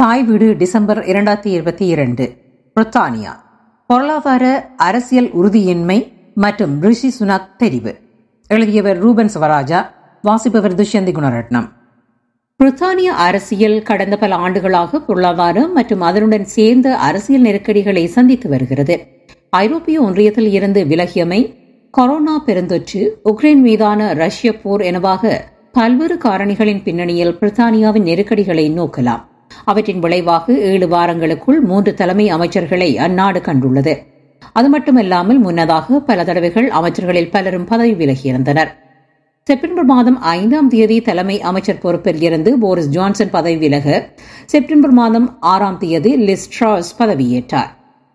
தாய் வீடு டிசம்பர் இரண்டாயிரத்தி இருபத்தி இரண்டு. பிரித்தானியா. பொருளாதார அரசியல் உறுதியின்மை மற்றும் ரிஷி சுனாக் தெரிவு. எழுதியவர் ரூபன் ஸ்வராஜா வாசிப்பவர் துஷ்யந்தி குணரட்னம். பிரித்தானிய அரசியல் கடந்த பல ஆண்டுகளாக பொருளாதாரம் மற்றும் அதனுடன் சேர்ந்த அரசியல் நெருக்கடிகளை சந்தித்து வருகிறது. ஐரோப்பிய ஒன்றியத்தில் இருந்து விலகியமை கொரோனா பெருந்தொற்று உக்ரைன் மீதான ரஷ்ய போர் எனவாக பல்வேறு காரணிகளின் பின்னணியில் பிரித்தானியாவின் நெருக்கடிகளை நோக்கலாம். அவற்றின் விளைவாக ஏழு வாரங்களுக்குள் மூன்று தலைமை அமைச்சர்களை அந்நாடு கண்டுள்ளது. அது மட்டுமல்லாமல் முன்னதாக பல தடவைகள் அமைச்சர்களில் பலரும் பதவி விலகியிருந்தனர் செப்டம்பர் மாதம் ஐந்தாம் தேதி தலைமை அமைச்சர் பொறுப்பில் இருந்து போரிஸ் ஜான்சன் பதவி விலக செப்டம்பர் மாதம் ஆறாம் தேதி லிஸ்ட்ராஸ் பதவியேற்றார்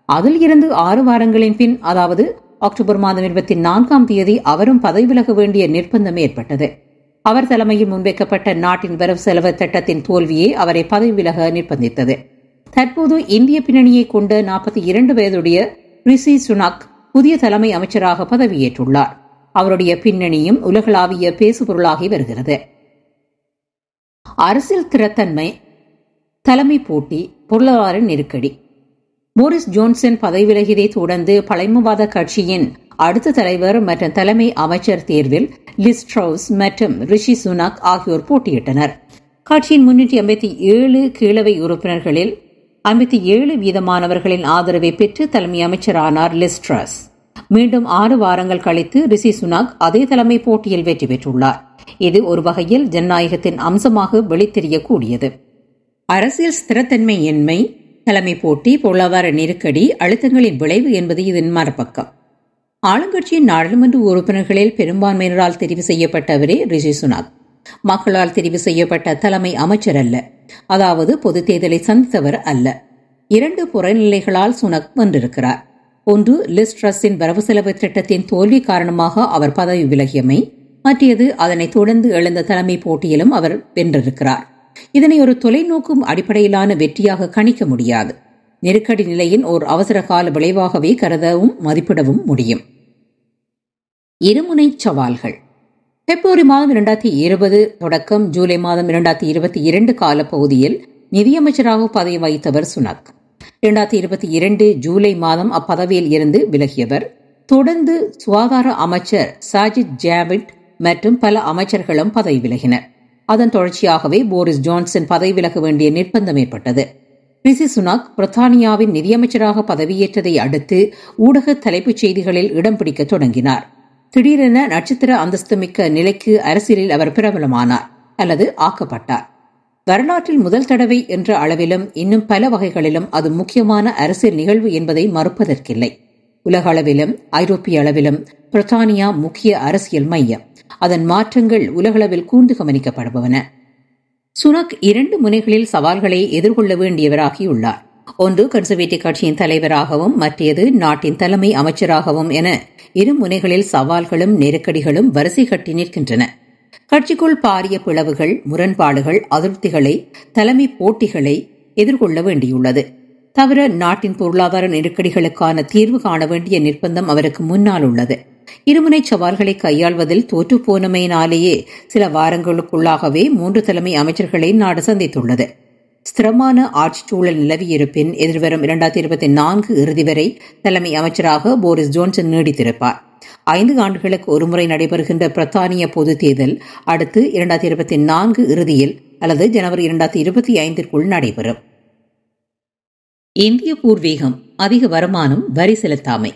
அதில் இருந்து ஆறு வாரங்களின் பின் அதாவது அக்டோபர் மாதம் இருபத்தி நான்காம் தேதி அவரும் பதவி விலக வேண்டிய நிர்பந்தம் ஏற்பட்டது. அவர் தலைமையில் முன்வைக்கப்பட்ட நாட்டின் வரவு செலவு திட்டத்தின் தோல்வியே அவரை பதவி விலக நிர்பந்தித்தது. தற்போது இந்திய பின்னணியை கொண்ட நாற்பத்தி இரண்டு வயதுடைய ரிஷி சுனாக் புதிய தலைமை அமைச்சராக பதவியேற்றுள்ளார். அவருடைய பின்னணியும் உலகளாவிய பேசுபொருளாகி வருகிறது. அரசியல் திறத்தன்மை தலைமை போட்டி பொருளாதார நெருக்கடி. போரிஸ் ஜோன்சன் பதவி விலகியதை தொடர்ந்து பழைமவாத கட்சியின் அடுத்த தலைவர் மற்றும் தலைமை அமைச்சர் தேர்வில் லிஸ்ட்ரவுஸ் மற்றும் ரிஷி சுனாக் ஆகியோர் போட்டியிட்டனர். கட்சியின் முன்னூற்றி ஐம்பத்தி ஏழு கீழவை உறுப்பினர்களில் ஐம்பத்தி ஏழு வீதமானவர்களின் ஆதரவை பெற்று தலைமை அமைச்சரானார் லிஸ்ட்ரஸ் மீண்டும் ஆறு வாரங்கள் கழித்து ரிஷி சுனாக் அதே தலைமை போட்டியில் வெற்றி பெற்றுள்ளார். இது ஒரு வகையில் ஜனநாயகத்தின் அம்சமாக வெளித்தெரியக்கூடியது. அரசியல் ஸ்திரத்தன்மையின்மை தலைமை போட்டி பொருளாதார நெருக்கடி அழுத்தங்களின் விளைவு என்பது இதன் மறுபக்கம். ஆளுங்கட்சியின் நாடாளுமன்ற உறுப்பினர்களில் பெரும்பான்மையினரால் தெரிவு செய்யப்பட்டவரே ரிஷி சுனாக். மக்களால் தெரிவு செய்யப்பட்ட தலைமை அமைச்சர் அல்ல. அதாவது பொது தேர்தலை சந்தித்தவர் அல்ல. இரண்டு புறநிலைகளால் சுனக் வென்றிருக்கிறார் ஒன்று லிஸ்ட்ரஸின் வரவு செலவு திட்டத்தின் தோல்வி காரணமாக அவர் பதவி விலகியமை மற்றது அதனைத் தொடர்ந்து எழுந்த தலைமை போட்டியிலும் அவர் வென்றிருக்கிறார். இதனை ஒரு தொலைநோக்கும் அடிப்படையிலான வெற்றியாக கணிக்க முடியாது. நெருக்கடி நிலையின் ஓர் அவசர கால விளைவாகவே கருதவும் மதிப்பிடவும் முடியும். இருமுனை சவால்கள். பிப்ரவரி மாதம் இரண்டாயிரத்தி இருபது தொடக்கம் ஜூலை மாதம் இரண்டாயிரத்தி இருபத்தி இரண்டு காலப்பகுதியில் நிதியமைச்சராக பதவி வகித்தவர் சுனக். இரண்டாயிரத்தி இருபத்தி இரண்டு ஜூலை மாதம் அப்பதவியில் இருந்து விலகியவர். தொடர்ந்து சுகாதார அமைச்சர் சாஜித் ஜாவிட் மற்றும் பல அமைச்சர்களும் பதவி விலகினர். அதன் தொடர்ச்சியாகவே போரிஸ் ஜான்சன் பதவி விலக வேண்டிய நிர்பந்தம் ஏற்பட்டது. ரிஷி சுனாக் பிரித்தானியாவின் நிதியமைச்சராக பதவியேற்றதை அடுத்து ஊடக தலைப்புச் செய்திகளில் இடம் பிடிக்க தொடங்கினார். திடீரென நட்சத்திர அந்தஸ்து மிக்க நிலைக்கு அரசியலில் அவர் பிரபலமானார் அல்லது ஆக்கப்பட்டார். வரலாற்றில் முதல் தடவை என்ற அளவிலும் இன்னும் பல வகைகளிலும் அது முக்கியமான அரசியல் நிகழ்வு என்பதை மறுப்பதற்கில்லை. உலக அளவிலும் ஐரோப்பிய அளவிலும் பிரித்தானியா முக்கிய அரசியல் மையம். அதன் மாற்றங்கள் உலகளவில் கூர்ந்து கவனிக்கப்படுபவன. சுனக் இரண்டு முனைகளில் சவால்களை எதிர்கொள்ள வேண்டியவராகியுள்ளார். ஒன்று கன்சர்வேட்டிவ் கட்சியின் தலைவராகவும் மற்றது நாட்டின் தலைமை அமைச்சராகவும் என இரு முனைகளில் சவால்களும் நெருக்கடிகளும் வரிசை கட்டி நிற்கின்றன. கட்சிக்குள் பாரிய பிளவுகள் முரண்பாடுகள் அதிருப்திகளை தலைமை போட்டிகளை எதிர்கொள்ள வேண்டியுள்ளது. தவிர நாட்டின் பொருளாதார நெருக்கடிகளுக்கான தீர்வு காண வேண்டிய நிர்பந்தம் அவருக்கு முன்னால் உள்ளது. இருமுனை சவால்களை கையாள்வதில் தோற்றுப்போனமையினாலேயே சில வாரங்களுக்குள்ளாகவே மூன்று தலைமை அமைச்சர்களை நாடு சந்தித்துள்ளது. ஸ்திரமான ஆட்சி சூழல் நிலவியிருப்பின் எதிர்வரும் இரண்டாயிரத்தி இருபத்தி நான்கு இறுதி வரை தலைமை அமைச்சராக போரிஸ் ஜோன்சன் நீடித்திருப்பார். ஐந்து ஆண்டுகளுக்கு ஒருமுறை நடைபெறுகின்ற பிரித்தானிய பொது தேர்தல் அடுத்து இரண்டாயிரத்தி இருபத்தி நான்கு இறுதியில் அல்லது ஜனவரி இரண்டாயிரத்தி இருபத்தி ஐந்திற்குள் நடைபெறும். இந்திய பூர்வீகம் அதிக வருமானம் வரி செலுத்தாமை.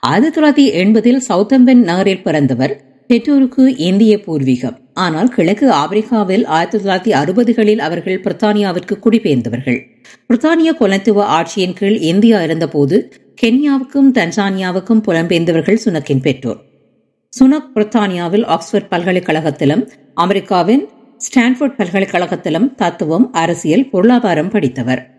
ஆயிரத்தி தொள்ளாயிரத்தி எண்பதில் சவுத்தம்பன் நகரில் பிறந்தவர் பெற்றோருக்கு இந்திய பூர்வீகம். ஆனால் கிழக்கு ஆப்பிரிக்காவில் ஆயிரத்தி தொள்ளாயிரத்தி அறுபதுகளில் அவர்கள் பிரித்தானியாவிற்கு குடிபெயர்ந்தவர்கள். பிரித்தானிய கொலத்துவ ஆட்சியின் கீழ் இந்தியா இருந்தபோது கென்யாவுக்கும் தன்சானியாவுக்கும் புலம்பெயர்ந்தவர்கள் சுனக்கின் பெற்றோர். சுனக் பிரித்தானியாவில் ஆக்ஸ்போர்ட் பல்கலைக்கழகத்திலும் அமெரிக்காவின் ஸ்டான்ஃபோர்ட் பல்கலைக்கழகத்திலும் தத்துவம் அரசியல் பொருளாதாரம் படித்தவர்.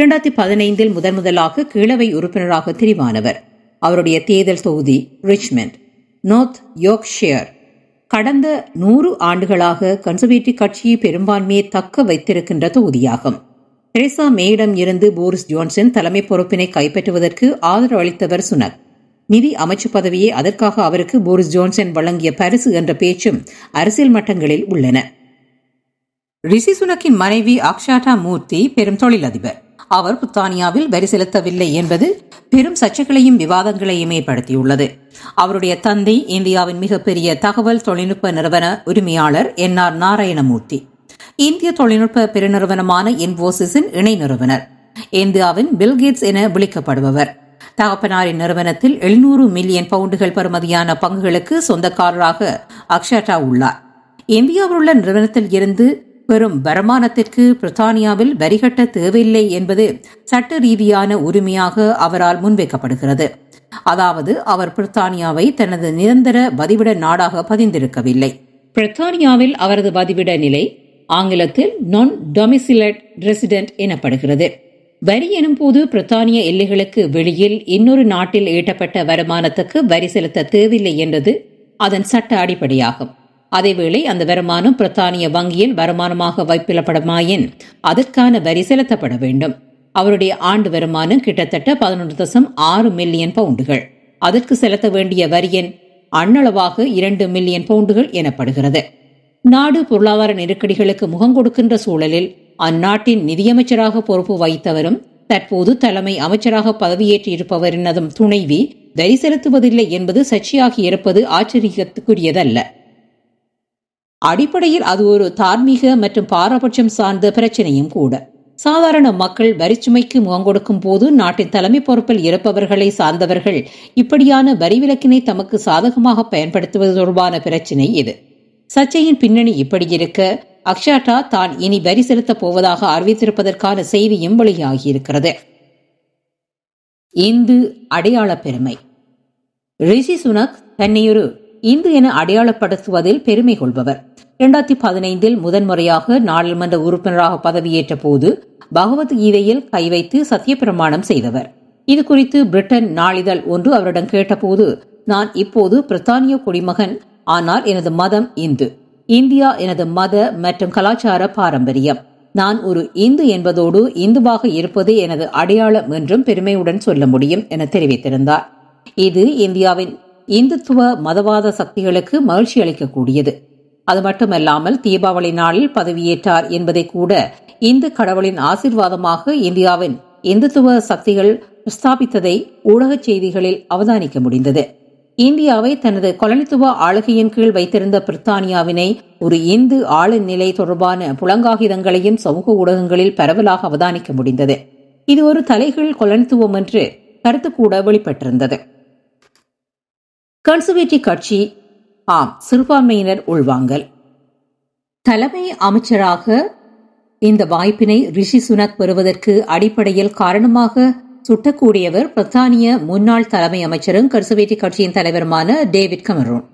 இரண்டாயிரத்தி பதினைந்தில் முதன் முதலாக கீழவை உறுப்பினராக தெரிவானவர். அவருடைய தேர்தல் தொகுதி ரிச்மெண்ட். நோர்த் யோர்க்ஷியர் கடந்த நூறு ஆண்டுகளாக கன்சர்வேட்டிவ் கட்சியை பெரும்பான்மையை தக்க வைத்திருக்கின்ற தொகுதியாகும். தெரேசா மேயிடம் இருந்து போரிஸ் ஜான்சன் தலைமை பொறுப்பினை கைப்பற்றுவதற்கு ஆதரவு அளித்தவர் சுனக் நிதி அமைச்சு பதவியை அதற்காக அவருக்கு போரிஸ் ஜான்சன் வழங்கிய பரிசு என்ற பேச்சும் அரசியல் மட்டங்களில் உள்ளன. ரிஷி சுனக்கின் மனைவி அக்ஷாட்டா மூர்த்தி பெரும் தொழிலதிபர். அவர் புத்தானியாவில் வரி செலுத்தவில்லை என்பது பெரும் சர்ச்சைகளையும் விவாதங்களையும் ஏற்படுத்தியுள்ளது அவருடைய தந்தை இந்தியாவின் மிகப்பெரிய தகவல் தொழில்நுட்ப நிறுவன உரிமையாளர் என் ஆர் நாராயணமூர்த்தி. இந்திய தொழில்நுட்ப பெருநிறுவனமான இன்போசிஸின் இணை நிறுவனர். இந்தியாவின் பில்கேட்ஸ் என விளிக்கப்படுபவர். தகப்பனாரின் நிறுவனத்தில் எழுநூறு மில்லியன் பவுண்டுகள் பெறுமதியான பங்குகளுக்கு சொந்தக்காரராக அக்ஷட்டா உள்ளார். இந்தியாவில் உள்ள நிறுவனத்தில் இருந்து பெறும் வருமானத்திற்கு பிரித்தானியாவில் வரிகட்ட தேவையில்லை என்பது சட்ட ரீதியான உரிமையாக அவரால் முன்வைக்கப்படுகிறது. அதாவது அவர் பிரித்தானியாவை தனது நிரந்தர வதிவிட நாடாக பதிந்திருக்கவில்லை. பிரித்தானியாவில் அவரது வதிவிட நிலை ஆங்கிலத்தில் நான் டொமிசிலட் ரெசிடென்ட் எனப்படுகிறது. வரி எனும் போது பிரித்தானிய எல்லைகளுக்கு வெளியில் இன்னொரு நாட்டில் ஈட்டப்பட்ட வருமானத்துக்கு வரி செலுத்த தேவையில்லை என்பது அதன் சட்ட அடிப்படையாகும். அதேவேளை அந்த வருமானம் பிரித்தானிய வங்கியில் வருமானமாக வைப்பிலப்படுமாயின் அதற்கான வரி செலுத்தப்பட வேண்டும். அவருடைய ஆண்டு வருமானம் கிட்டத்தட்ட பதினொன்று தசம் ஆறு மில்லியன் பவுண்டுகள். அதற்கு செலுத்த வேண்டிய வரியன் அண்ணளவாக இரண்டு மில்லியன் பவுண்டுகள் எனப்படுகிறது. நாடு பொருளாதார நெருக்கடிகளுக்கு முகம் கொடுக்கின்ற சூழலில் அந்நாட்டின் நிதியமைச்சராக பொறுப்பு வைத்தவரும் தற்போது தலைமை அமைச்சராக பதவியேற்றிருப்பவரினதும் துணைவி வரி செலுத்துவதில்லை என்பது சர்ச்சையாகி இருப்பது ஆச்சரியத்துக்குரியதல்ல. அடிப்படையில் அது ஒரு தார்மீக மற்றும் பாரபட்சம் சார்ந்த பிரச்சனையும் கூட. சாதாரண மக்கள் வரிச்சுமைக்கு முகம் கொடுக்கும் போது நாட்டின் தலைமை பொறுப்பில் இருப்பவர்களை சார்ந்தவர்கள் இப்படியான வரி விலக்கினை தமக்கு சாதகமாக பயன்படுத்துவது தொடர்பான பிரச்சினை இது. சர்ச்சையின் பின்னணி இப்படி இருக்க அக்ஷாட்டா தான் இனி வரி செலுத்தப் போவதாக அறிவித்திருப்பதற்கான செய்தியும் வெளியாகியிருக்கிறது. இந்து அடையாள பெருமை. ரிஷி சுனக் தன்னையொரு இந்து என அடையாளப்படுத்துவதில் பெருமை கொள்பவர். இரண்டாயிரத்தி பதினைந்தில் முதன்முறையாக நாடாளுமன்ற உறுப்பினராக பதவியேற்ற போது பகவத்கீதையில் கை வைத்து சத்தியப்பிரமாணம் செய்தவர். இது குறித்து பிரிட்டன் நாளிதழ் ஒன்று அவரிடம் கேட்டபோது நான் இப்போது பிரித்தானிய குடிமகன் ஆனால் எனது மதம் இந்து. இந்தியா எனது மத மற்றும் கலாச்சார பாரம்பரியம். நான் ஒரு இந்து என்பதோடு இந்துவாக இருப்பது எனது அடையாளம் என்றும் பெருமையுடன் சொல்ல முடியும் என தெரிவித்திருந்தார். இது இந்தியாவின் இந்துத்துவ மதவாத சக்திகளுக்கு மகிழ்ச்சி அளிக்கக்கூடியது. அது மட்டுமல்லாமல் தீபாவளி நாளில் பதவியேற்றார் என்பதை கூட இந்து கடவுளின் ஆசிர்வாதமாக இந்தியாவின் இந்துத்துவ சக்திகள் பிரஸ்தாபித்ததை ஊடக செய்திகளில் அவதானிக்க முடிந்தது. இந்தியாவை தனது கொலனித்துவ ஆளுகையின் கீழ் வைத்திருந்த பிரித்தானியாவினை ஒரு இந்து ஆளு நிலை தொடர்பான புலங்காகிதங்களையும் சமூக ஊடகங்களில் பரவலாக அவதானிக்க முடிந்தது. இது ஒரு தலைகீழ் கொலனித்துவம் என்று கருத்து கூட வெளிப்பட்டிருந்தது. கன்சர்வேட்டிவ் கட்சி ஆம் சிறுபான்மையினர் உள்வாங்கல். தலைமை அமைச்சராக இந்த வாய்ப்பினை ரிஷி சுனக் பெறுவதற்கு அடிப்படையில் காரணமாக சுட்டக்கூடியவர் பிரித்தானிய முன்னாள் தலைமை அமைச்சரும் கன்சர்வேட்டிவ் கட்சியின் தலைவருமான டேவிட் கமரோன்.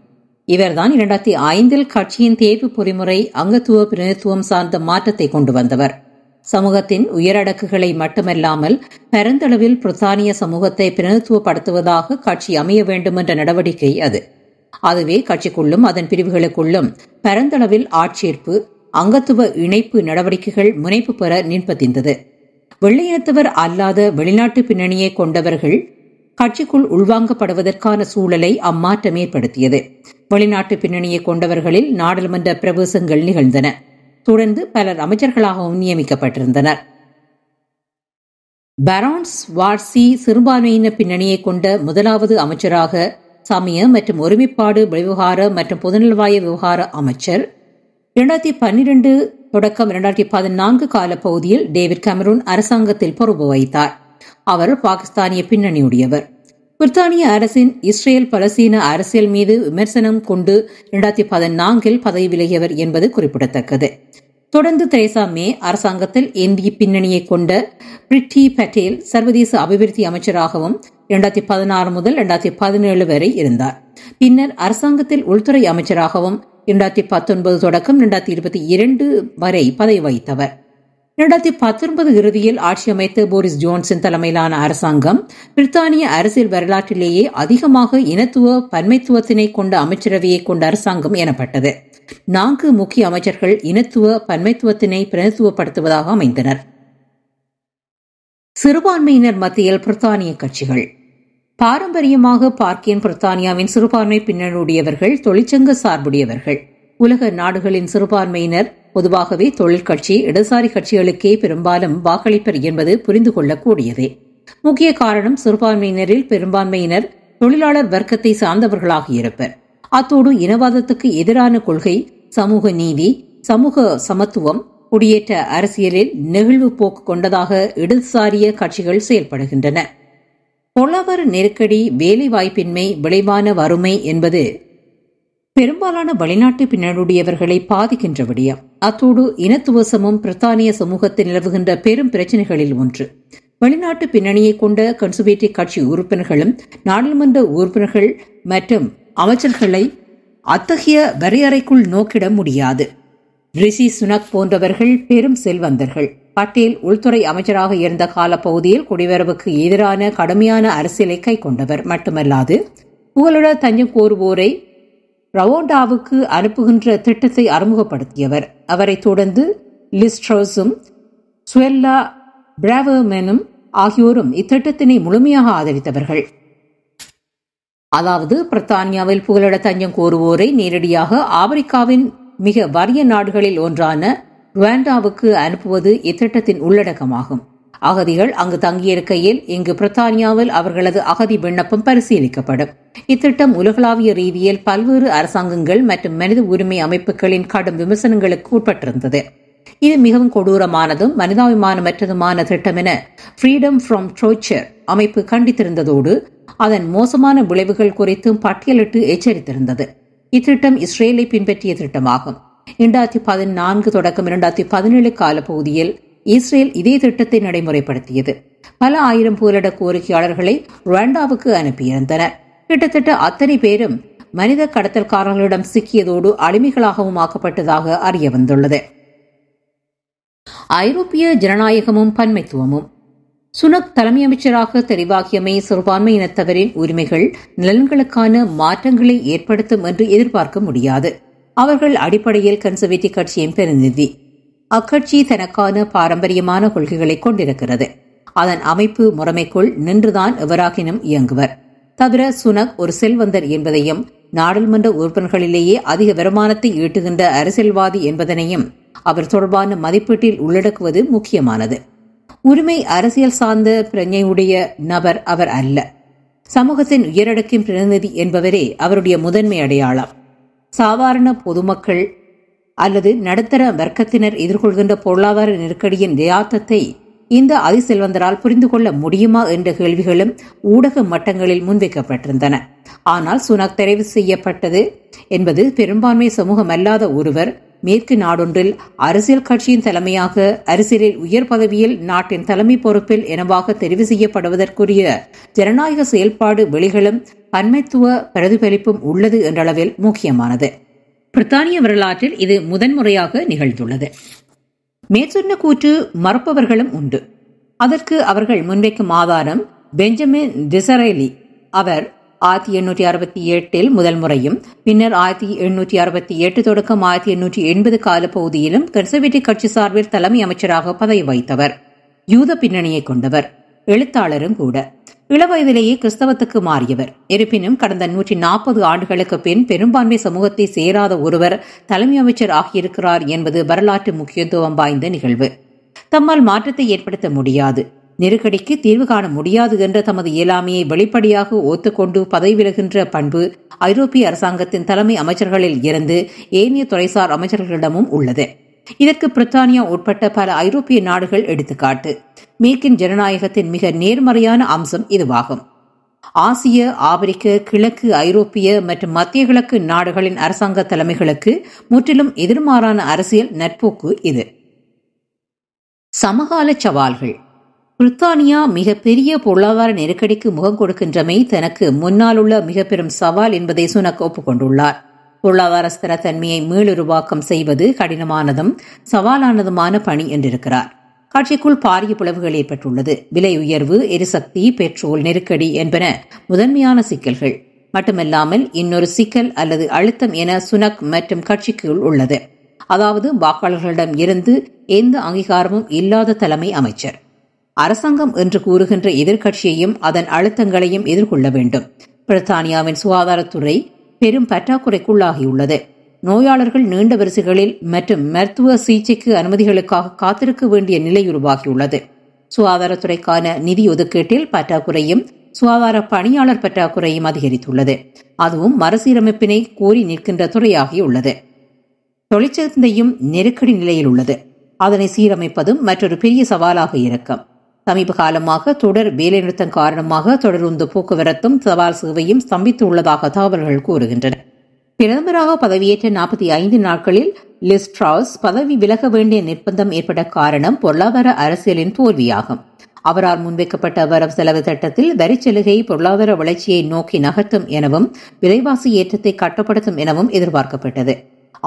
இவர்தான் இரண்டாயிரத்தி ஐந்தில் கட்சியின் தேர்வு பொறிமுறை அங்கத்துவ பிரதித்துவம் சார்ந்த மாற்றத்தை கொண்டு வந்தவர். சமூகத்தின் உயரடக்குகளை மட்டுமல்லாமல் பரந்தளவில் பிரித்தானிய சமூகத்தை பிரதித்துவப்படுத்துவதாக கட்சி அமைய வேண்டும் என்ற நடவடிக்கை அது. அதுவே கட்சிக்குள்ளும் அதன் பிரிவுகளுக்குள்ளும். பரந்தளவில் ஆட்சேர்ப்பு அங்கத்துவ இணைப்பு நடவடிக்கைகள் முனைப்பு பெற நின்பதிந்தது. வெள்ளையினத்தவர் அல்லாத வெளிநாட்டு பின்னணியை கொண்டவர்கள் கட்சிக்குள் உள்வாங்கப்படுவதற்கான சூழலை அம்மாற்றம் ஏற்படுத்தியது. வெளிநாட்டு பின்னணியை கொண்டவர்களில் நாடாளுமன்ற பிரவேசங்கள் நிகழ்ந்தன. தொடர்ந்து பலர் அமைச்சர்களாகவும் நியமிக்கப்பட்டிருந்தனர். பரான்ஸ் வார்சி சிறுபான்மையின பின்னணியை கொண்ட முதலாவது அமைச்சராக சமய மற்றும் ஒருமைப்பாடு விவகார மற்றும் பொதுநலவாய விவகார அமைச்சர். இரண்டாயிரத்தி பன்னிரண்டு தொடக்கம் இரண்டாயிரத்தி பதினான்கு கால பகுதியில் டேவிட் கமரூன் அரசாங்கத்தில் பொறுப்பு வைத்தார் அவர் பாகிஸ்தானிய பின்னணியுடையவர். பிரித்தானிய அரசின் இஸ்ரேல் பலஸ்தீன அரசியல் மீது விமர்சனம் கொண்டு இரண்டாயிரத்தி பதினான்கில் பதவி விலகியவர் என்பது குறிப்பிடத்தக்கது. தொடர்ந்து தெரேசா மே அரசாங்கத்தில் இந்திய பின்னணியை கொண்ட பிரிட்டி பட்டேல் சர்வதேச அபிவிருத்தி அமைச்சராகவும் இரண்டாயிரத்தி பதினாறு முதல் இரண்டாயிரத்தி பதினேழு வரை இருந்தார். பின்னர் அரசாங்கத்தில் உள்துறை அமைச்சராகவும் இரண்டாயிரத்தி பத்தொன்பது தொடக்கம் இரண்டாயிரத்தி இருபத்தி இரண்டு வரை பதவி வகித்தவர். இரண்டாயிரத்தி பத்தொன்பது இறுதியில் ஆட்சி அமைத்த போரிஸ் ஜோன்சன் தலைமையிலான அரசாங்கம் பிரித்தானிய அரசியல் வரலாற்றிலேயே அதிகமாக இனத்துவ பன்மைத்துவத்தினை கொண்ட அமைச்சரவையை கொண்ட அரசாங்கம் எனப்பட்டது. நான்கு முக்கிய அமைச்சர்கள் இனத்துவ பன்மைத்துவத்தினை பிரதித்துவப்படுத்துவதாக அமைந்தனர். சிறுபான்மையினர் மத்தியில் பிரித்தானிய கட்சிகள். பாரம்பரியமாக பார்க்கியன் பிரித்தானியாவின் சிறுபான்மை பின்னணியுடையவர்கள் தொழிற்சங்க சார்புடையவர்கள். உலக நாடுகளின் சிறுபான்மையினர் பொதுவாகவே தொழிற்கட்சி இடதுசாரி கட்சிகளுக்கே பெரும்பாலும் வாக்களிப்பர் என்பது புரிந்து கொள்ளக்கூடியதே. முக்கிய காரணம் சிறுபான்மையினரில் பெரும்பான்மையினர் தொழிலாளர் வர்க்கத்தை சார்ந்தவர்களாக இருப்பர். அத்தோடு இனவாதத்துக்கு எதிரான கொள்கை சமூக நீதி சமூக சமத்துவம் குடியேற்ற அரசியலில் நெகிழ்வு போக்கு கொண்டதாக இடதுசாரிய கட்சிகள் செயல்படுகின்றன. பொருளாதார நெருக்கடி வேலைவாய்ப்பின்மை விளைவான வறுமை என்பது பெரும்பாலான வெளிநாட்டு பின்னணியுடையவர்களை பாதிக்கின்ற விடயம். அத்தோடு இனத்துவசமும் பிரித்தானிய சமூகத்தில் நிலவுகின்ற பெரும் பிரச்சினைகளில் ஒன்று. வெளிநாட்டு பின்னணியை கொண்ட கன்சர்வேட்டிவ் கட்சி உறுப்பினர்களும் நாடாளுமன்ற உறுப்பினர்கள் மற்றும் அமைச்சர்களை அத்தகைய வரையறைக்குள் நோக்கிட முடியாது. ரிஷி சுனக் போன்றவர்கள் பெரும் செல்வந்தர்கள். பட்டேல் உள்துறை அமைச்சராக இருந்த காலப்பகுதியில் குடிவரவுக்கு எதிரான கடுமையான அரசியலை கை கொண்டவர் மட்டுமல்லாது புகலிட தஞ்சம் கோருவோரை ரவோண்டாவுக்கு அனுப்புகின்ற திட்டத்தை அறிமுகப்படுத்தியவர். அவரை தொடர்ந்து லிஸ்ட்ரோஸும் சுவெல்லா பிராவர்மேனும் ஆகியோரும் இத்திட்டத்தினை முழுமையாக ஆதரித்தவர்கள். அதாவது பிரித்தானியாவில் புகலிட தஞ்சம் கோருவோரை நேரடியாக ஆப்பிரிக்காவின் மிக வறிய நாடுகளில் ஒன்றான ருவாண்டாவுக்கு அனுப்புவது இத்திட்டத்தின் உள்ளடக்கமாகும். அகதிகள் அங்கு தங்கியிருக்கையில் இங்கு பிரித்தானியாவில் அவர்களது அகதி விண்ணப்பம் பரிசீலிக்கப்படும். இத்திட்டம் உலகளாவிய ரீதியில் பல்வேறு அரசாங்கங்கள் மற்றும் மனித உரிமை அமைப்புகளின் கடும் விமர்சனங்களுக்கு உட்பட்டிருந்தது. இது மிகவும் கொடூரமானதும் மனிதாபிமானமற்றதுமான திட்டம் என ஃப்ரீடம் ஃப்ரம் ட்ரோச்சர் அமைப்பு கண்டித்திருந்ததோடு அதன் மோசமான விளைவுகள் குறித்தும் பட்டியலிட்டு எச்சரித்திருந்தது. இத்திட்டம் இஸ்ரேலை பின்பற்றிய திட்டமாகும். இரண்டாயிரத்தி பதினான்கு தொடக்கம் இரண்டாயிரத்தி பதினேழு காலப்பகுதியில் இஸ்ரேல் இதே திட்டத்தை நடைமுறைப்படுத்தியது. பல ஆயிரம் புகலிட கோரிக்கையாளர்களை ருவாண்டாவுக்கு அனுப்பியிருந்தனர். கிட்டத்தட்ட அத்தனை பேரும் மனித கடத்தல்காரர்களிடம் சிக்கியதோடு அடிமைகளாகவும் ஆக்கப்பட்டதாக அறிய வந்துள்ளது. ஐரோப்பிய ஜனநாயகமும் பன்மைத்துவமும். சுனக் தலைமை அமைச்சராக தெரிவாகியமை சிறுபான்மை இனத்தவரின் உரிமைகள் நலன்களுக்கான மாற்றங்களை ஏற்படுத்தும் என்று எதிர்பார்க்க முடியாது. அவர்கள் அடிப்படையில் கன்சர்வேட்டிவ் கட்சியின் பிரதிநிதி. அக்கட்சி தனக்கான பாரம்பரியமான கொள்கைகளை கொண்டிருக்கிறது. அதன் அமைப்பு முறைமைக்குள் நின்றுதான் எவராகினும் இயங்குவர். தவிர சுனக் ஒரு செல்வந்தர் என்பதையும் நாடாளுமன்ற உறுப்பினர்களிலேயே அதிக வருமானத்தை ஈட்டுகின்ற அரசியல்வாதி என்பதனையும் அவர் தொடர்பான மதிப்பீட்டில் உள்ளடக்குவது முக்கியமானது. உரிமை அரசியல் சார்ந்த பிரஜையுடைய நபர் அவர் அல்ல. சமூகத்தின் உயரடக்கின் பிரதிநிதி என்பவரே அவருடைய முதன்மை அடையாளம். சாதாரண பொதுமக்கள் அல்லது நடுத்தர வர்க்கத்தினர் எதிர்கொள்கின்ற பொருளாதார நெருக்கடியின் யதார்த்தத்தை இந்த அதிசெல்வந்தரால் புரிந்து கொள்ள முடியுமா என்ற கேள்விகளும் ஊடக மட்டங்களில் முன்வைக்கப்பட்டிருந்தன. ஆனால் சுனக் தெரிவு செய்யப்பட்டது என்பது பெரும்பான்மை சமூகம் அல்லாத ஒருவர் மேற்கு நாடொன்றில் அரசியல் கட்சியின் தலைமையாக அரசியலில் உயர் பதவியில் நாட்டின் தலைமை பொறுப்பில் எனவாக தெரிவு செய்யப்படுவதற்குரிய ஜனநாயக செயல்பாடு வெளிகளும் பன்மைத்துவ பிரதிபலிப்பும் உள்ளது என்றளவில் முக்கியமானது. பிரித்தானிய வரலாற்றில் இது முதன்முறையாக நிகழ்ந்துள்ளது. மேற்சொன்ன கூற்று மறுப்பவர்களும் உண்டு. அதற்கு அவர்கள் முன்வைக்கும் ஆதாரம் பெஞ்சமின் டிசரேலி. அவர் ஆயிரத்தி எண்ணூற்றி அறுபத்தி எட்டில் முதல் முறையும் பின்னர் ஆயிரத்தி எண்ணூற்றி அறுபத்தி எட்டு தொடக்கம் ஆயிரத்தி எண்ணூற்றி எண்பது கால பகுதியிலும் கன்சர்வேட்டிவ் கட்சி சார்பில் தலைமை அமைச்சராக பதவி வகித்தவர். யூத பின்னணியை கொண்டவர். எழுத்தாளரும் கூட. இளவயதிலேயே கிறிஸ்தவத்துக்கு மாறியவர். இருப்பினும் கடந்த நூற்றி நாற்பது ஆண்டுகளுக்கு பின் பெரும்பான்மை சமூகத்தை சேராத ஒருவர் தலைமை அமைச்சர் ஆகியிருக்கிறார் என்பது வரலாற்று முக்கியத்துவம் வாய்ந்த நிகழ்வு. தம்மால் மாற்றத்தை ஏற்படுத்த முடியாது. நெருக்கடிக்கு தீர்வு காண முடியாது என்ற தமது இயலாமையை வெளிப்படையாக ஒத்துக்கொண்டு பதவி விலகின்ற பண்பு ஐரோப்பிய அரசாங்கத்தின் தலைமை அமைச்சர்களில் இருந்து ஏனைய துறைசார் அமைச்சர்களிடமும் உள்ளது. இதற்கு பிரித்தானியா உட்பட்ட பல ஐரோப்பிய நாடுகள் எடுத்துக்காட்டு. மேற்கின் ஜனநாயகத்தின் மிக நேர்மறையான அம்சம் இதுவாகும். ஆசிய ஆப்பிரிக்க கிழக்கு ஐரோப்பிய மற்றும் மத்திய கிழக்கு நாடுகளின் அரசாங்க தலைமைகளுக்கு முற்றிலும் எதிர்மாறான அரசியல் நட்போக்கு இது. சமகால சவால்கள். பிரித்தானியா மிகப்பெரிய பொருளாதார நெருக்கடிக்கு முகம் கொடுக்கின்றமை தனக்கு முன்னாலுள்ள மிக பெரும் சவால் என்பதை சுனக் ஒப்புக்கொண்டுள்ளார். பொருளாதார ஸ்திரத்தன்மையை மீளுருவாக்கம் செய்வது கடினமானதும் சவாலானதுமான பணி என்றிருக்கிறார். காட்சிக்குள் பாரிய பிளவுகள் ஏற்பட்டுள்ளது. விலை உயர்வு எரிசக்தி பெட்ரோல் நெருக்கடி என்பன முதன்மையான சிக்கல்கள். மட்டுமல்லாமல் இன்னொரு சிக்கல் அல்லது அழுத்தம் என சுனக் மற்றும் கட்சிக்குள் உள்ளது. அதாவது வாக்காளர்களிடம் இருந்து எந்த அங்கீகாரமும் இல்லாத தலைமை அமைச்சர். அரசாங்கம் என்று கூறுகின்ற எதிர்க்கட்சியையும் அதன் அழுத்தங்களையும் எதிர்கொள்ள வேண்டும். பிரித்தானியாவின் சுகாதாரத்துறை பெரும் பற்றாக்குறைக்குள்ளாகியுள்ளது. நோயாளர்கள் நீண்ட வரிசைகளில் மற்றும் மருத்துவ சிகிச்சைக்கு அனுமதிகளுக்காக காத்திருக்க வேண்டிய நிலை உருவாகியுள்ளது. சுகாதாரத்துறைக்கான நிதி ஒதுக்கீட்டில் பற்றாக்குறையும் சுகாதார பணியாளர் பற்றாக்குறையும் அதிகரித்துள்ளது. அதுவும் மறுசீரமைப்பினை கோரி நிற்கின்ற துறையாகியுள்ளது. தொழிற்சந்தையும் நெருக்கடி நிலையில் உள்ளது. அதனை சீரமைப்பதும் மற்றொரு பெரிய சவாலாக இருக்கும் சமீப காலமாக தொடர் வேலைநிறுத்தம் காரணமாக தொடருந்து போக்குவரத்தும் சவால் சேவையும் ஸ்தம்பித்து உள்ளதாக தகவல்கள் கூறுகின்றன. பிரதமராக பதவியேற்ற நாற்பத்தி ஐந்து நாட்களில் லிஸ்ட்ராஸ் பதவி விலக வேண்டிய நிர்பந்தம் ஏற்பட்ட காரணம் பொருளாதார அரசியலின் தோல்வியாகும். அவரால் முன்வைக்கப்பட்ட வரவு செலவு திட்டத்தில் வரிச்சலுகை பொருளாதார வளர்ச்சியை நோக்கி நகர்த்தும் எனவும் விலைவாசி ஏற்றத்தை கட்டுப்படுத்தும் எனவும் எதிர்பார்க்கப்பட்டது.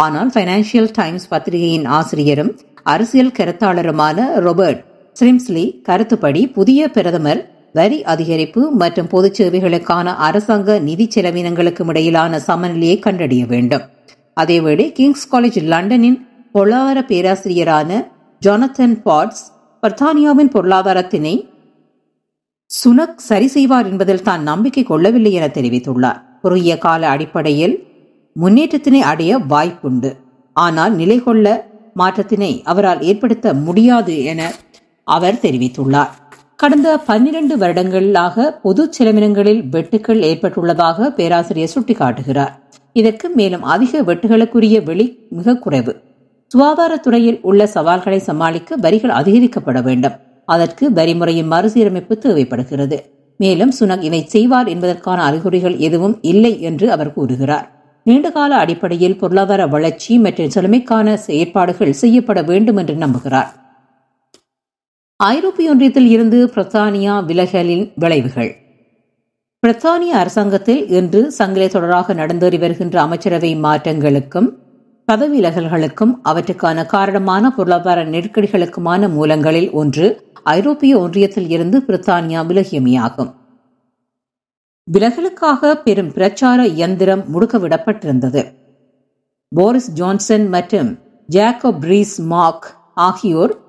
ஆனால் பைனான்சியல் டைம்ஸ் பத்திரிகையின் ஆசிரியரும் அரசியல் கருத்தாளருமான ரொபர்ட் ஸ்ரிம்ஸ்லி கருத்துப்படி புதிய பிரதமர் வரி அதிகரிப்பு மற்றும் பொதுச் சேவைகளுக்கான அரசாங்க நிதி செலவினங்களுக்கும் இடையிலான சமநிலையை கண்டறிய வேண்டும். அதேவேளை கிங்ஸ் காலேஜ் லண்டனின் பொருளாதார பேராசிரியரான ஜொனத்தன் பாட்ஸ் பர்தானியாவின் பொருளாதாரத்தினை சுனக் சரி செய்வார் என்பதில் தான் நம்பிக்கை கொள்ளவில்லை என தெரிவித்துள்ளார். குறுகிய கால அடிப்படையில் முன்னேற்றத்தினை அடைய வாய்ப்புண்டு. ஆனால் நிலை கொள்ள மாற்றத்தினை அவரால் ஏற்படுத்த முடியாது என அவர் தெரிவித்துள்ளார். கடந்த பன்னிரண்டு வருடங்களாக பொது செலவினங்களில் வெட்டுக்கள் ஏற்பட்டுள்ளதாக பேராசிரியர் சுட்டிக்காட்டுகிறார். இதற்கு மேலும் அதிக வெட்டுகளுக்குரிய வெளி மிக குறைவு. சுகாதாரத்துறையில் உள்ள சவால்களை சமாளிக்க வரிகள் அதிகரிக்கப்பட வேண்டும். அதற்கு வரிமுறையின் மறுசீரமைப்பு தேவைப்படுகிறது. மேலும் சுனக் இதை செய்வார் என்பதற்கான அறிகுறிகள் எதுவும் இல்லை என்று அவர் கூறுகிறார். நீண்டகால அடிப்படையில் பொருளாதார வளர்ச்சி மற்றும் செழுமைக்கான செயற்பாடுகள் செய்யப்பட வேண்டும் என்று நம்புகிறார். ஐரோப்பிய ஒன்றியத்தில் இருந்து பிரித்தானியா விலகலின் விளைவுகள். பிரித்தானிய அரசாங்கத்தில் இன்று சங்கிலி தொடராக நடந்தேறி வருகின்ற அமைச்சரவை மாற்றங்களுக்கும் பதவி விலகல்களுக்கும் அவற்றுக்கான காரணமான பொருளாதார நெருக்கடிகளுக்குமான மூலங்களில் ஒன்று ஐரோப்பிய ஒன்றியத்தில் இருந்து பிரித்தானியா விலகியமையாகும். விலகலுக்காக பெரும் பிரச்சார இயந்திரம் முடுக்கவிடப்பட்டிருந்தது. போரிஸ் ஜான்சன் மற்றும் ஜாக்கோ பிரீஸ் மார்க் ஆகியோர்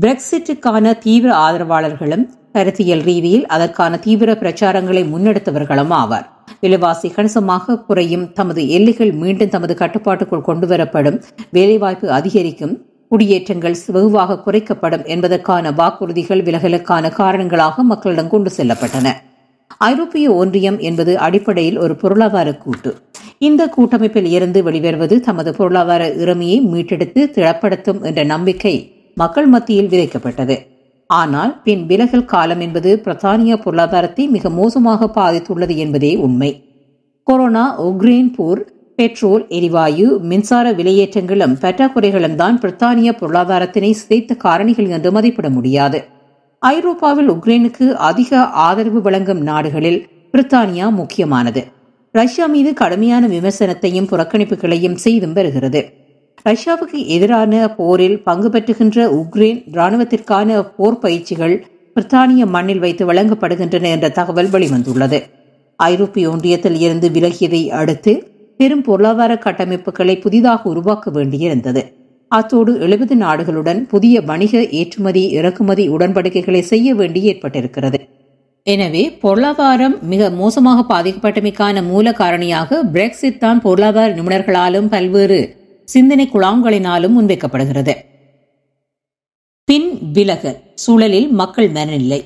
பிரெக்சிட்டுக்கான தீவிர ஆதரவாளர்களும் கருத்தியல் ரீதியில் அதற்கான தீவிர பிரச்சாரங்களை முன்னெடுத்தவர்களும் ஆவார். விலைவாசி கணிசமாக குறையும் தமது எல்லைகள் மீண்டும் தமது கட்டுப்பாட்டுக்குள் கொண்டுவரப்படும். வேலைவாய்ப்பு அதிகரிக்கும். குடியேற்றங்கள் வெகுவாக குறைக்கப்படும் என்பதற்கான வாக்குறுதிகள் விலகலுக்கான காரணங்களாக மக்களிடம் கொண்டு செல்லப்பட்டன. ஐரோப்பிய ஒன்றியம் என்பது அடிப்படையில் ஒரு பொருளாதார கூட்டு. இந்த கூட்டமைப்பில் இருந்து வெளிவருவது தமது பொருளாதார இறமையை மீட்டெடுத்து திடப்படுத்தும் என்ற நம்பிக்கை மக்கள் மத்தியில் விதைக்கப்பட்டது. ஆனால் பின் விலகல் காலம் என்பது பிரித்தானிய பொருளாதாரத்தை மிக மோசமாக பாதித்துள்ளது என்பதே உண்மை. கொரோனா உக்ரைன் போர் பெட்ரோல் எரிவாயு மின்சார விலையேற்றங்களும் பற்றாக்குறைகளும் தான் பிரித்தானிய பொருளாதாரத்தினை சிதைத்த காரணிகள் என்று மதிப்பிட முடியாது. ஐரோப்பாவில் உக்ரைனுக்கு அதிக ஆதரவு வழங்கும் நாடுகளில் பிரித்தானியா முக்கியமானது. ரஷ்யா மீது கடுமையான விமர்சனத்தையும் புறக்கணிப்புகளையும் செய்தும் வருகிறது. ரஷ்யாவுக்கு எதிரான போரில் பங்கு பெற்றுகின்ற உக்ரைன் ராணுவத்திற்கான போர் பயிற்சிகள் பிரித்தானிய மண்ணில் வைத்து வழங்கப்படுகின்றன என்ற தகவல் வெளிவந்துள்ளது. ஐரோப்பிய ஒன்றியத்தில் இருந்து விலகியதை அடுத்து பெரும் பொருளாதார கட்டமைப்புகளை புதிதாக உருவாக்க வேண்டியிருந்தது. அத்தோடு எழுபது நாடுகளுடன் புதிய வணிக ஏற்றுமதி இறக்குமதி உடன்படிக்கைகளை செய்ய வேண்டி ஏற்பட்டிருக்கிறது. எனவே பொருளாதாரம் மிக மோசமாக பாதிக்கப்பட்டமைக்கான மூல காரணியாக பிரெக்சிட் தான் பொருளாதார நிபுணர்களாலும் பல்வேறு சிந்தனை குழாம்களினாலும் முன்வைக்கப்படுகிறது. பின் விலகல் சூழலில் மக்கள் மனநிலை.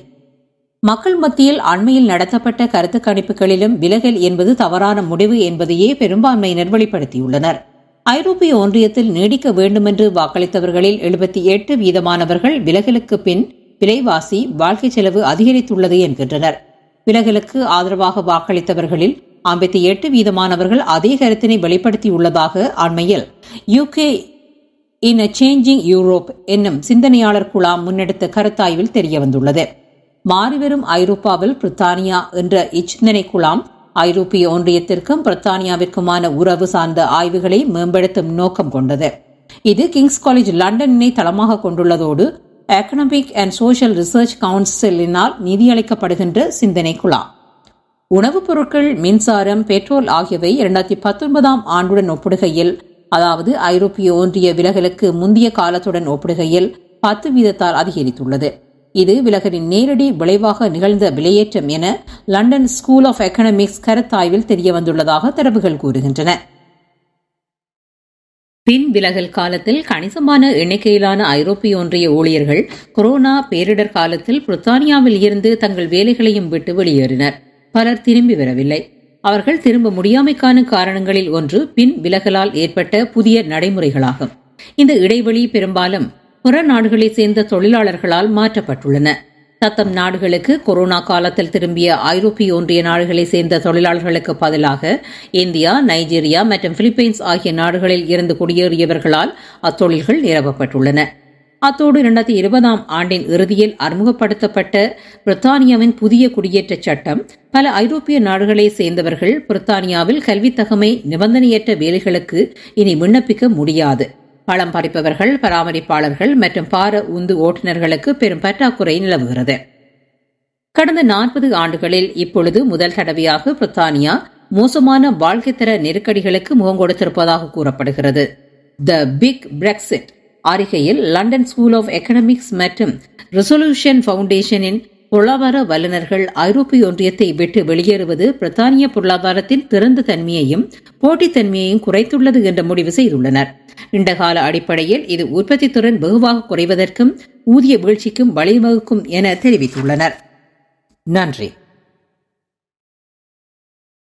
மக்கள் மத்தியில் அண்மையில் நடத்தப்பட்ட கருத்து கணிப்புகளிலும் விலகல் என்பது தவறான முடிவு என்பதையே பெரும்பான்மையினர் வெளிப்படுத்தியுள்ளனர். ஐரோப்பிய ஒன்றியத்தில் நீடிக்க வேண்டுமென்று வாக்களித்தவர்களில் எழுபத்தி எட்டு வீதமானவர்கள் விலகலுக்கு பின் விலைவாசி வாழ்க்கை செலவு அதிகரித்துள்ளது என்கின்றனர். விலகலுக்கு ஆதரவாக வாக்களித்தவர்களில் ஐம்பத்தி எட்டு வீதமானவர்கள் அதே கருத்தினை வெளிப்படுத்தியுள்ளதாக அண்மையில் UK in a changing Europe என்னும் சிந்தனையாளர் குழாம் முன்னெடுத்த கருத்தாய்வில் தெரியவந்துள்ளது. மாறிவரும் ஐரோப்பாவில் பிரித்தானியா என்ற இச்சிந்தனை குழாம் ஐரோப்பிய ஒன்றியத்திற்கும் பிரித்தானியாவிற்குமான உறவு சார்ந்த ஆய்வுகளை மேம்படுத்தும் நோக்கம் கொண்டது. இது கிங்ஸ் காலேஜ் லண்டனினை தளமாக கொண்டுள்ளதோடு எக்கனாமிக் அண்ட் சோஷியல் ரிசர்ச் கவுன்சிலினால் நிதியளிக்கப்படுகின்ற சிந்தனை குழாம். உணவுப் பொருட்கள் மின்சாரம் பெட்ரோல் ஆகியவை இரண்டாயிரத்தி பத்தொன்பதாம் ஆண்டுடன் ஒப்பிடுகையில் அதாவது ஐரோப்பிய ஒன்றிய விலகலுக்கு முந்தைய காலத்துடன் ஒப்பிடுகையில் பத்து வீதத்தால் அதிகரித்துள்ளது. இது விலகலின் நேரடி விளைவாக நிகழ்ந்த விலையேற்றம் என லண்டன் ஸ்கூல் ஆஃப் எக்கனாமிக்ஸ் கருத்தாய்வில் தெரியவந்துள்ளதாக தரவுகள் கூறுகின்றன. பின் விலகல் காலத்தில் கணிசமான எண்ணிக்கையிலான ஐரோப்பிய ஒன்றிய ஊழியர்கள் கொரோனா பேரிடர் காலத்தில் பிரித்தானியாவில் இருந்து தங்கள் வேலைகளையும் விட்டு வெளியேறினர். பலர் திரும்பி வரவில்லை. அவர்கள் திரும்ப முடியாமைக்கான காரணங்களில் ஒன்று பின் விலகலால் ஏற்பட்ட புதிய நடைமுறைகளாகும். இந்த இடைவெளி பெரும்பாலும் புற நாடுகளைச் சேர்ந்த தொழிலாளர்களால் மாற்றப்பட்டுள்ளன. தத்தம் நாடுகளுக்கு கொரோனா காலத்தில் திரும்பிய ஐரோப்பிய ஒன்றிய நாடுகளைச் சேர்ந்த தொழிலாளர்களுக்கு பதிலாக இந்தியா நைஜீரியா மற்றும் பிலிப்பைன்ஸ் ஆகிய நாடுகளில் இருந்து குடியேறியவர்களால் அத்தொழில்கள் நிரப்பப்பட்டுள்ளன அத்தோடு இரண்டாயிரத்தி இருபதாம் ஆண்டின் இறுதியில் அறிமுகப்படுத்தப்பட்ட பிரித்தானியாவின் புதிய குடியேற்ற சட்டம் பல ஐரோப்பிய நாடுகளைச் சேர்ந்தவர்கள் பிரித்தானியாவில் கல்வித்தகமை நிபந்தனையற்ற வேலைகளுக்கு இனி விண்ணப்பிக்க முடியாது. பழம் பறிப்பவர்கள் பராமரிப்பாளர்கள் மற்றும் பார உந்து ஓட்டுநர்களுக்கு பெரும் பற்றாக்குறை நிலவுகிறது. கடந்த நாற்பது ஆண்டுகளில் இப்பொழுது முதல் தடவையாக பிரித்தானியா மோசமான வாழ்க்கை தர நெருக்கடிகளுக்கு முகம் கொடுத்திருப்பதாக கூறப்படுகிறது. த பிக் பிரெக்சிட் அறிக்கையில் லண்டன் ஸ்கூல் ஆஃப் எக்கனாமிக்ஸ் மற்றும் ரெசல்யூஷன் பவுண்டேஷனின் பொருளாதார வல்லுநர்கள் ஐரோப்பிய ஒன்றியத்தை விட்டு வெளியேறுவது பிரித்தானிய பொருளாதாரத்தின் திறந்த தன்மையையும் போட்டித்தன்மையையும் குறைத்துள்ளது என்ற முடிவு செய்துள்ளனர். நீண்டகால அடிப்படையில் இது உற்பத்தி திறன் வெகுவாக குறைவதற்கும் ஊதிய வீழ்ச்சிக்கும் வழிவகுக்கும் என தெரிவித்துள்ளனர். நன்றி.